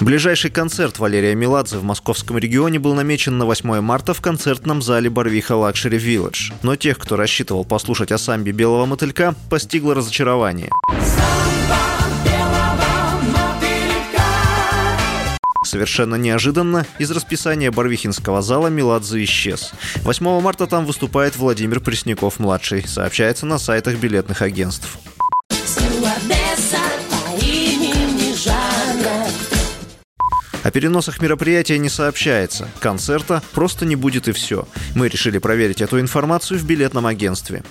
Ближайший концерт Валерия Меладзе в московском регионе был намечен на 8 марта в концертном зале Барвиха Luxury Village. Но тех, кто рассчитывал послушать о самбе «Белого мотылька», постигло разочарование. Совершенно неожиданно из расписания Барвихинского зала Меладзе исчез. 8 марта там выступает Владимир Пресняков-младший, сообщается на сайтах билетных агентств. О переносах мероприятия не сообщается. Концерта просто не будет и все. Мы решили проверить эту информацию в билетном агентстве.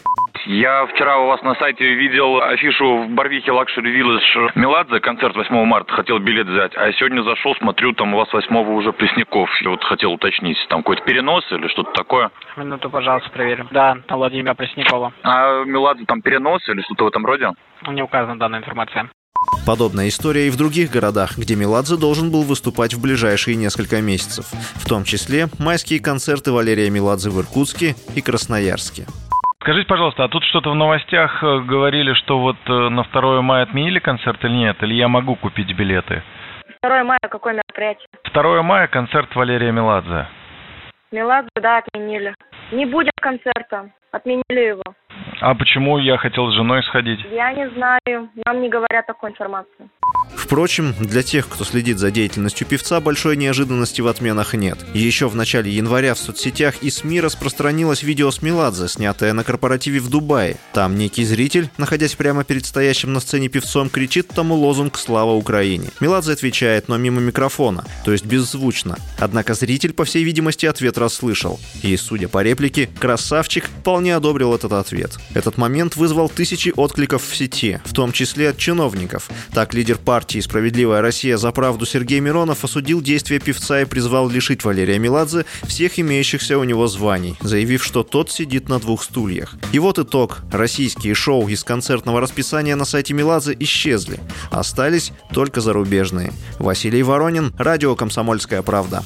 Я вчера у вас на сайте видел афишу в Барвихе Luxury Village Меладзе, концерт 8 марта, хотел билет взять. А сегодня зашел, смотрю, там у вас 8 уже Пресняков. И вот хотел уточнить, там какой-то перенос или что-то такое. Минуту, пожалуйста, проверим. Да, на Владимира Преснякова. А Меладзе там перенос или что-то в этом роде? Не указана данная информация. Подобная история и в других городах, где Меладзе должен был выступать в ближайшие несколько месяцев. В том числе майские концерты Валерия Меладзе в Иркутске и Красноярске. Скажите, пожалуйста, а тут что-то в новостях э, говорили, что вот э, на 2 мая отменили концерт или нет? Или я могу купить билеты? 2 мая какое мероприятие? 2 мая концерт Валерия Меладзе. Меладзе, да, отменили. Не будет концерта. Отменили его. А почему я хотел с женой сходить? Я не знаю. Нам не говорят такой информации. Впрочем, для тех, кто следит за деятельностью певца, большой неожиданности в отменах нет. Еще в начале января в соцсетях и СМИ распространилось видео с Меладзе, снятое на корпоративе в Дубае. Там некий зритель, находясь прямо перед стоящим на сцене певцом, кричит тому лозунг «Слава Украине». Меладзе отвечает, но мимо микрофона, то есть беззвучно. Однако зритель, по всей видимости, ответ расслышал. И, судя по реплике, красавчик вполне одобрил этот ответ. Этот момент вызвал тысячи откликов в сети, в том числе от чиновников. Так лидер партии «Справедливая Россия за правду» Сергей Миронов осудил действия певца и призвал лишить Валерия Меладзе всех имеющихся у него званий, заявив, что тот сидит на двух стульях. И вот итог. Российские шоу из концертного расписания на сайте Меладзе исчезли. Остались только зарубежные. Василий Воронин, радио «Комсомольская правда».